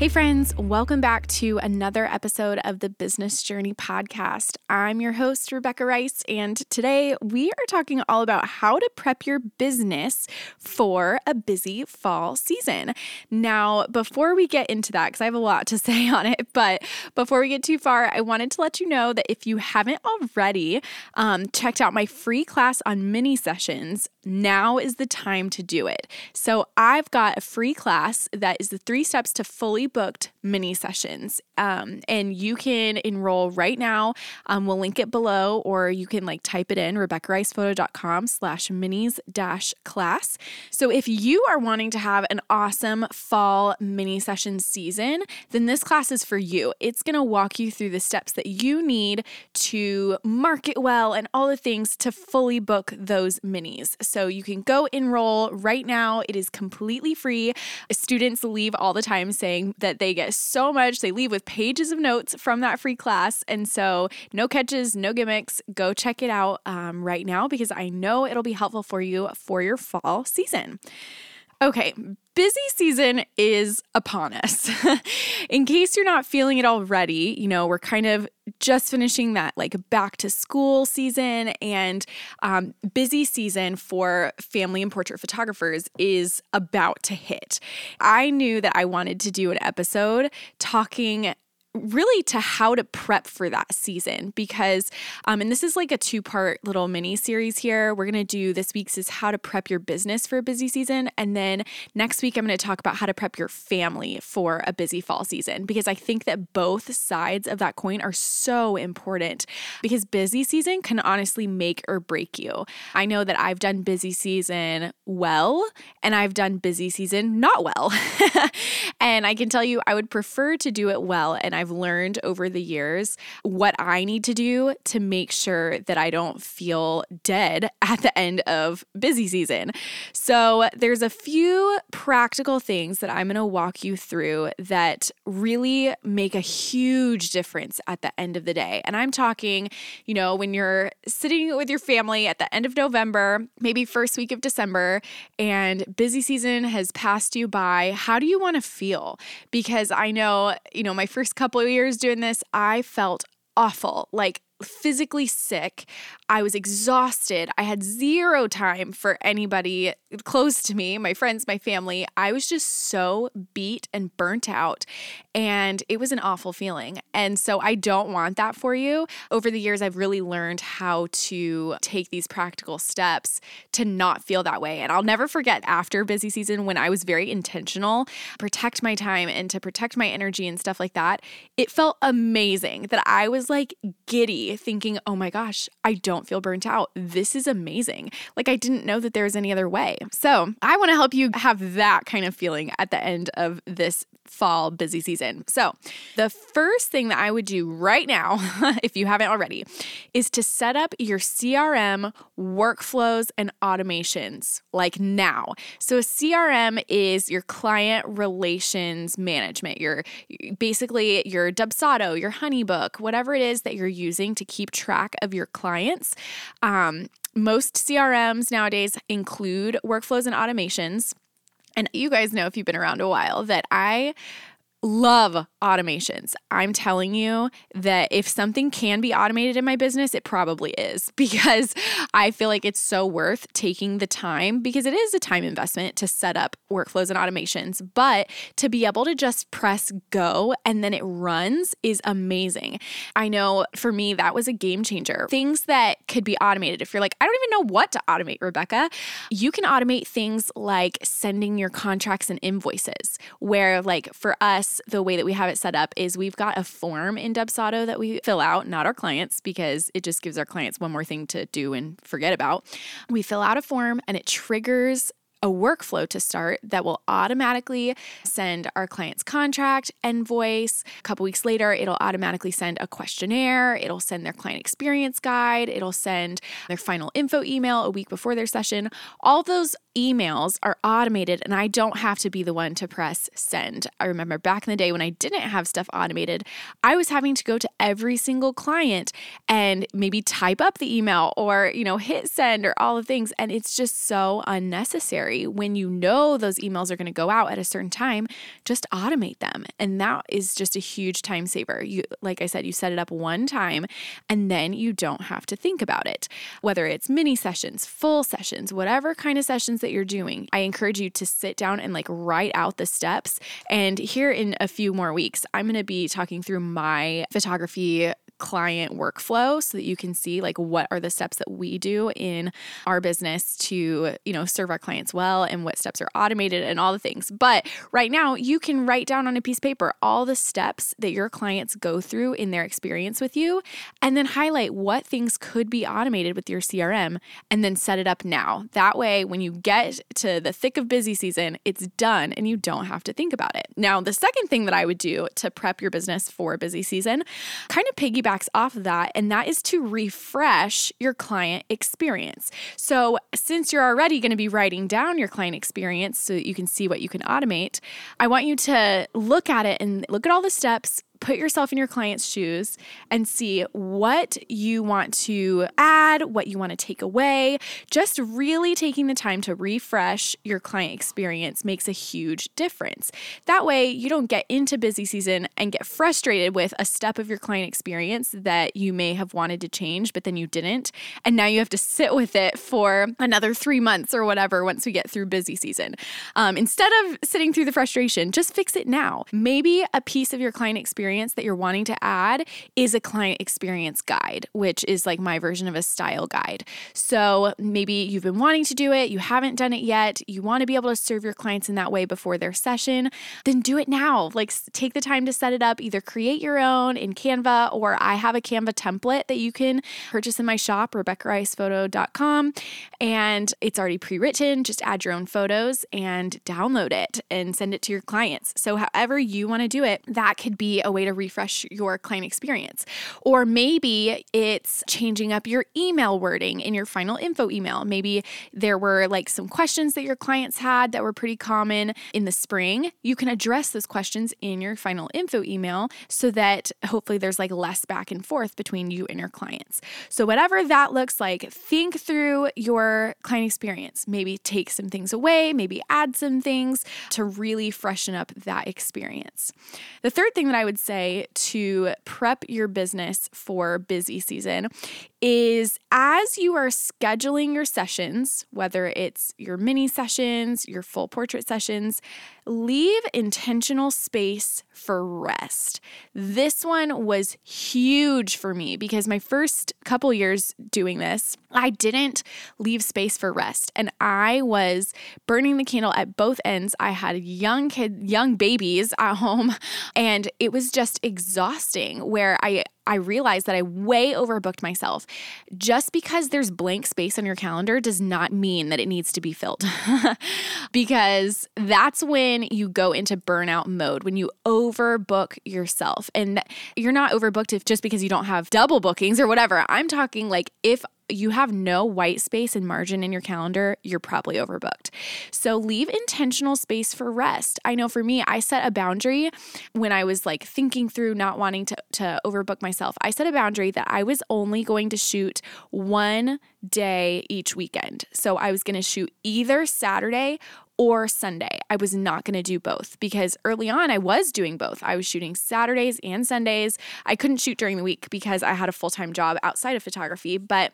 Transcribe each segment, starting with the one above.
Hey, friends, welcome back to another episode of the Business Journey Podcast. I'm your host, Rebecca Rice, and today we are talking all about how to prep your business for a busy fall season. Now, before we get into that, because I have a lot to say on it, but before we get too far, I wanted to let you know that if you haven't already um, checked out my free class on mini sessions, now is the time to do it. So, I've got a free class that is the three steps to fully booked mini sessions. Um, and you can enroll right now. Um, we'll link it below, or you can like type it in RebeccaRicePhoto.com slash minis dash class. So if you are wanting to have an awesome fall mini session season, then this class is for you. It's going to walk you through the steps that you need to market well and all the things to fully book those minis. So you can go enroll right now. It is completely free. Students leave all the time saying that they get so much. They leave with pages of notes from that free class. And so, no catches, no gimmicks. Go check it out um, right now because I know it'll be helpful for you for your fall season. Okay, busy season is upon us. In case you're not feeling it already, you know, we're kind of just finishing that like back to school season and um, busy season for family and portrait photographers is about to hit. I knew that I wanted to do an episode talking really to how to prep for that season because um, and this is like a two part little mini series here. We're going to do this week's is how to prep your business for a busy season and then next week i'm going to talk about how to prep your family for a busy fall season because i think that both sides of that coin are so important because busy season can honestly make or break you. I know that i've done busy season well and i've done busy season not well. And i can tell you i would prefer to do it well and I've learned over the years what I need to do to make sure that I don't feel dead at the end of busy season. So, there's a few practical things that I'm going to walk you through that really make a huge difference at the end of the day. And I'm talking, you know, when you're sitting with your family at the end of November, maybe first week of December, and busy season has passed you by, how do you want to feel? Because I know, you know, my first couple couple of years doing this, I felt awful. Like physically sick. I was exhausted. I had zero time for anybody close to me, my friends, my family. I was just so beat and burnt out. And it was an awful feeling. And so I don't want that for you. Over the years, I've really learned how to take these practical steps to not feel that way. And I'll never forget after busy season when I was very intentional, protect my time and to protect my energy and stuff like that. It felt amazing that I was like giddy thinking, oh my gosh, I don't feel burnt out. This is amazing. Like, I didn't know that there was any other way. So, I want to help you have that kind of feeling at the end of this fall busy season. So, the first thing that I would do right now, if you haven't already, is to set up your CRM workflows and automations like now. So, a CRM is your client relations management, your basically your Dubsado, your Honeybook, whatever it is that you're using to keep track of your clients. Um, most CRMs nowadays include workflows and automations. And you guys know if you've been around a while that I love automations. I'm telling you that if something can be automated in my business, it probably is because I feel like it's so worth taking the time because it is a time investment to set up workflows and automations. But to be able to just press go and then it runs is amazing. I know for me, that was a game changer. Things that could be automated. If you're like, I don't even know what to automate, Rebecca, you can automate things like sending your contracts and invoices, where, like, for us, us, the way that we have it set up is we've got a form in Dubsado that we fill out, not our clients, because it just gives our clients one more thing to do and forget about. We fill out a form and it triggers a workflow to start that will automatically send our client's contract, and invoice. A couple weeks later, it'll automatically send a questionnaire, it'll send their client experience guide, it'll send their final info email a week before their session. All those emails are automated and I don't have to be the one to press send. I remember back in the day when I didn't have stuff automated, I was having to go to every single client and maybe type up the email or, you know, hit send or all the things and it's just so unnecessary when you know those emails are going to go out at a certain time, just automate them. And that is just a huge time saver. You like I said, you set it up one time and then you don't have to think about it. Whether it's mini sessions, full sessions, whatever kind of sessions that you're doing, I encourage you to sit down and like write out the steps. And here in a few more weeks, I'm going to be talking through my photography client workflow so that you can see like what are the steps that we do in our business to, you know, serve our clients well and what steps are automated and all the things. But right now, you can write down on a piece of paper all the steps that your clients go through in their experience with you and then highlight what things could be automated with your CRM and then set it up now. That way, when you get to the thick of busy season, it's done and you don't have to think about it. Now, the second thing that I would do to prep your business for busy season kind of piggyback piggybacks off of that, and that is to refresh your client experience. So, since you're already going to be writing down your client experience so that you can see what you can automate, I want you to look at it and look at all the steps, put yourself in your client's shoes and see what you want to add, what you want to take away. Just really taking the time to refresh your client experience makes a huge difference. That way, you don't get into busy season and get frustrated with a step of your client experience that you may have wanted to change, but then you didn't. And now you have to sit with it for another three months or whatever once we get through busy season. Um, instead of sitting through the frustration, just fix it now. Maybe a piece of your client experience experience that you're wanting to add is a client experience guide, which is like my version of a style guide. So maybe you've been wanting to do it, you haven't done it yet, you want to be able to serve your clients in that way before their session, then do it now. Like take the time to set it up, either create your own in Canva or I have a Canva template that you can purchase in my shop, RebeccaRicePhoto.com. And it's already pre written. Just add your own photos and download it and send it to your clients. So, however you want to do it, that could be a way way to refresh your client experience. Or maybe it's changing up your email wording in your final info email. Maybe there were like some questions that your clients had that were pretty common in the spring. You can address those questions in your final info email so that hopefully there's like less back and forth between you and your clients. So, whatever that looks like, think through your client experience. Maybe take some things away, maybe add some things to really freshen up that experience. The third thing that I would say to prep your business for busy season is as you are scheduling your sessions, whether it's your mini sessions, your full portrait sessions, leave intentional space for rest. This one was huge for me because my first couple years doing this, I didn't leave space for rest and I was burning the candle at both ends. I had young kid young babies at home and it was just exhausting where I I realized that I way overbooked myself. Just because there's blank space on your calendar does not mean that it needs to be filled. because that's when you go into burnout mode, when you overbook yourself. And you're not overbooked if just because you don't have double bookings or whatever. I'm talking like if you have no white space and margin in your calendar, you're probably overbooked. So leave intentional space for rest. I know for me, I set a boundary when I was like thinking through not wanting to, to overbook myself. I set a boundary that I was only going to shoot one day each weekend. So I was going to shoot either Saturday or Sunday. I was not going to do both because early on I was doing both. I was shooting Saturdays and Sundays. I couldn't shoot during the week because I had a full time job outside of photography, but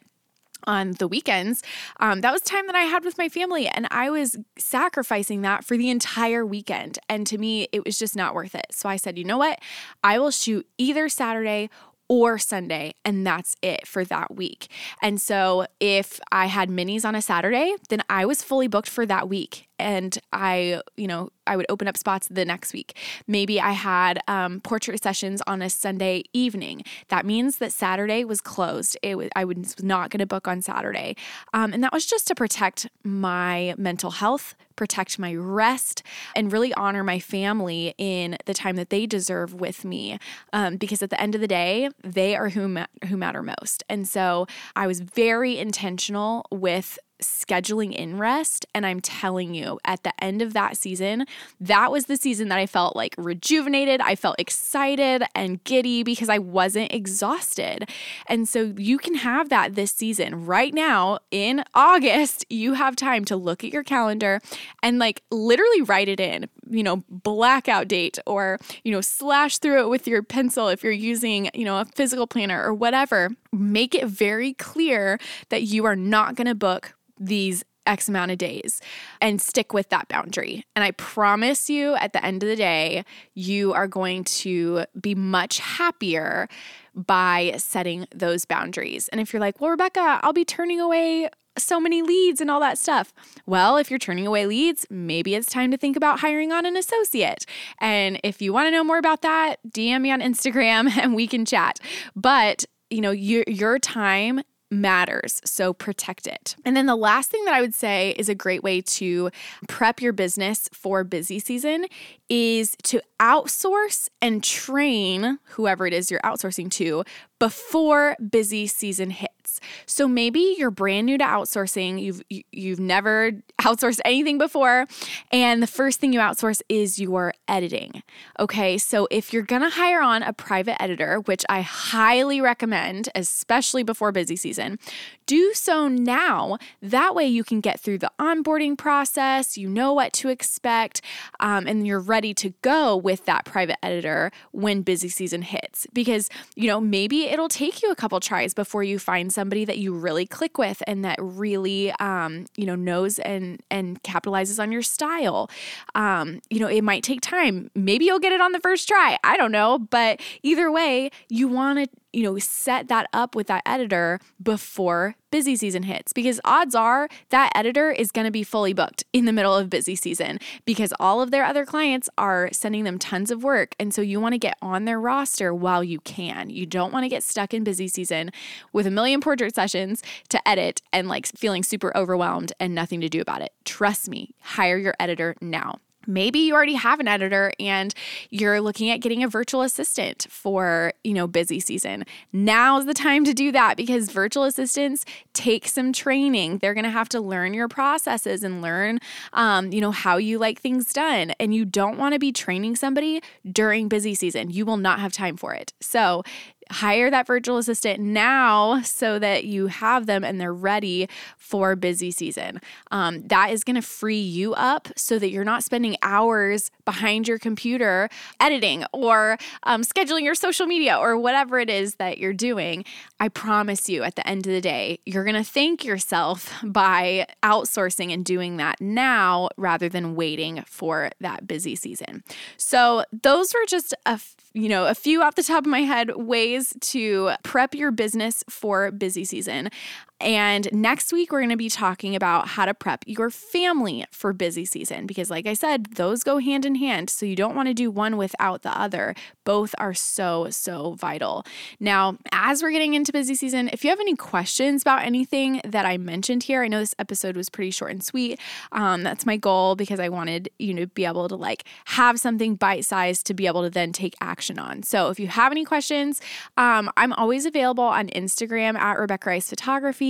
on the weekends, um, that was time that I had with my family. And I was sacrificing that for the entire weekend. And to me, it was just not worth it. So I said, you know what? I will shoot either Saturday or Sunday, and that's it for that week. And so if I had minis on a Saturday, then I was fully booked for that week. And I, you know, I would open up spots the next week. Maybe I had um, portrait sessions on a Sunday evening. That means that Saturday was closed. It was, I was not going to book on Saturday. Um, and that was just to protect my mental health, protect my rest, and really honor my family in the time that they deserve with me. Um, because at the end of the day, they are who, ma- who matter most. And so I was very intentional with scheduling in rest. And I'm telling you, at the end of that season, that was the season that I felt like rejuvenated. I felt excited and giddy because I wasn't exhausted. And so you can have that this season. Right now in August, you have time to look at your calendar and like literally write it in, you know, blackout date or, you know, slash through it with your pencil if you're using, you know, a physical planner or whatever. Make it very clear that you are not going to book these X amount of days and stick with that boundary. And I promise you, at the end of the day, you are going to be much happier by setting those boundaries. And if you're like, well, Rebecca, I'll be turning away so many leads and all that stuff. Well, if you're turning away leads, maybe it's time to think about hiring on an associate. And if you want to know more about that, DM me on Instagram and we can chat. But you know, your your time matters. So protect it. And then the last thing that I would say is a great way to prep your business for busy season is to outsource and train whoever it is you're outsourcing to before busy season hits. So maybe you're brand new to outsourcing, you've you've never outsourced anything before, and the first thing you outsource is your editing. Okay? So if you're going to hire on a private editor, which I highly recommend, especially before busy season, do so now. That way you can get through the onboarding process, you know what to expect, um, and you're ready to go with that private editor when busy season hits. Because, you know, maybe it'll take you a couple tries before you find somebody that you really click with and that really, um, you know, knows and and capitalizes on your style. Um, you know, it might take time. Maybe you'll get it on the first try. I don't know, but either way, you want to you know, set that up with that editor before busy season hits because odds are that editor is going to be fully booked in the middle of busy season because all of their other clients are sending them tons of work. And so you want to get on their roster while you can. You don't want to get stuck in busy season with a million portrait sessions to edit and like feeling super overwhelmed and nothing to do about it. Trust me, hire your editor now. Maybe you already have an editor and you're looking at getting a virtual assistant for, you know, busy season. Now's the time to do that because virtual assistants take some training. They're going to have to learn your processes and learn, um, you know, how you like things done. And you don't want to be training somebody during busy season. You will not have time for it. So hire that virtual assistant now so that you have them and they're ready for busy season. Um, that is going to free you up so that you're not spending hours behind your computer editing or um, scheduling your social media or whatever it is that you're doing. I promise you, at the end of the day, you're going to thank yourself by outsourcing and doing that now rather than waiting for that busy season. So, those were just a you know, a few off the top of my head ways to prep your business for busy season. And next week, we're going to be talking about how to prep your family for busy season because, like I said, those go hand in hand. So you don't want to do one without the other. Both are so, so vital. Now, as we're getting into busy season, if you have any questions about anything that I mentioned here, I know this episode was pretty short and sweet. Um, that's my goal because I wanted you to be able to like have something bite sized to be able to then take action on. So if you have any questions, um, I'm always available on Instagram at Rebecca Rice Photography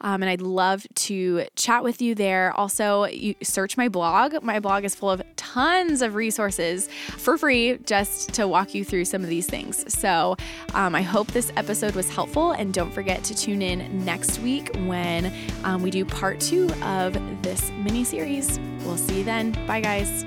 um, and I'd love to chat with you there. Also, you search my blog. My blog is full of tons of resources for free just to walk you through some of these things. So um, I hope this episode was helpful, and don't forget to tune in next week when um, we do part two of this mini series. We'll see you then. Bye, guys.